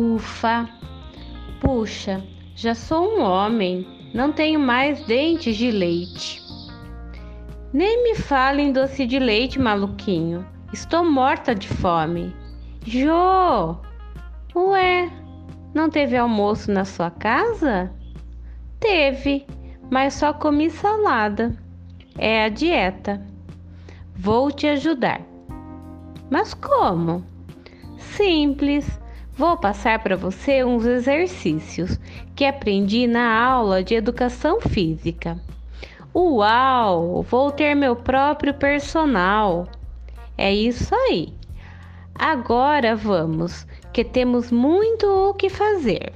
Ufa! Puxa, já sou um homem, não tenho mais dentes de leite. Nem me fale em doce de leite, maluquinho. Estou morta de fome. Jô! Ué, não teve almoço na sua casa? Teve, mas só comi salada. É a dieta. Vou te ajudar. Mas como? Simples. Vou passar para você uns exercícios que aprendi na aula de educação física. Uau! Vou ter meu próprio personal. É isso aí. Agora vamos, que temos muito o que fazer.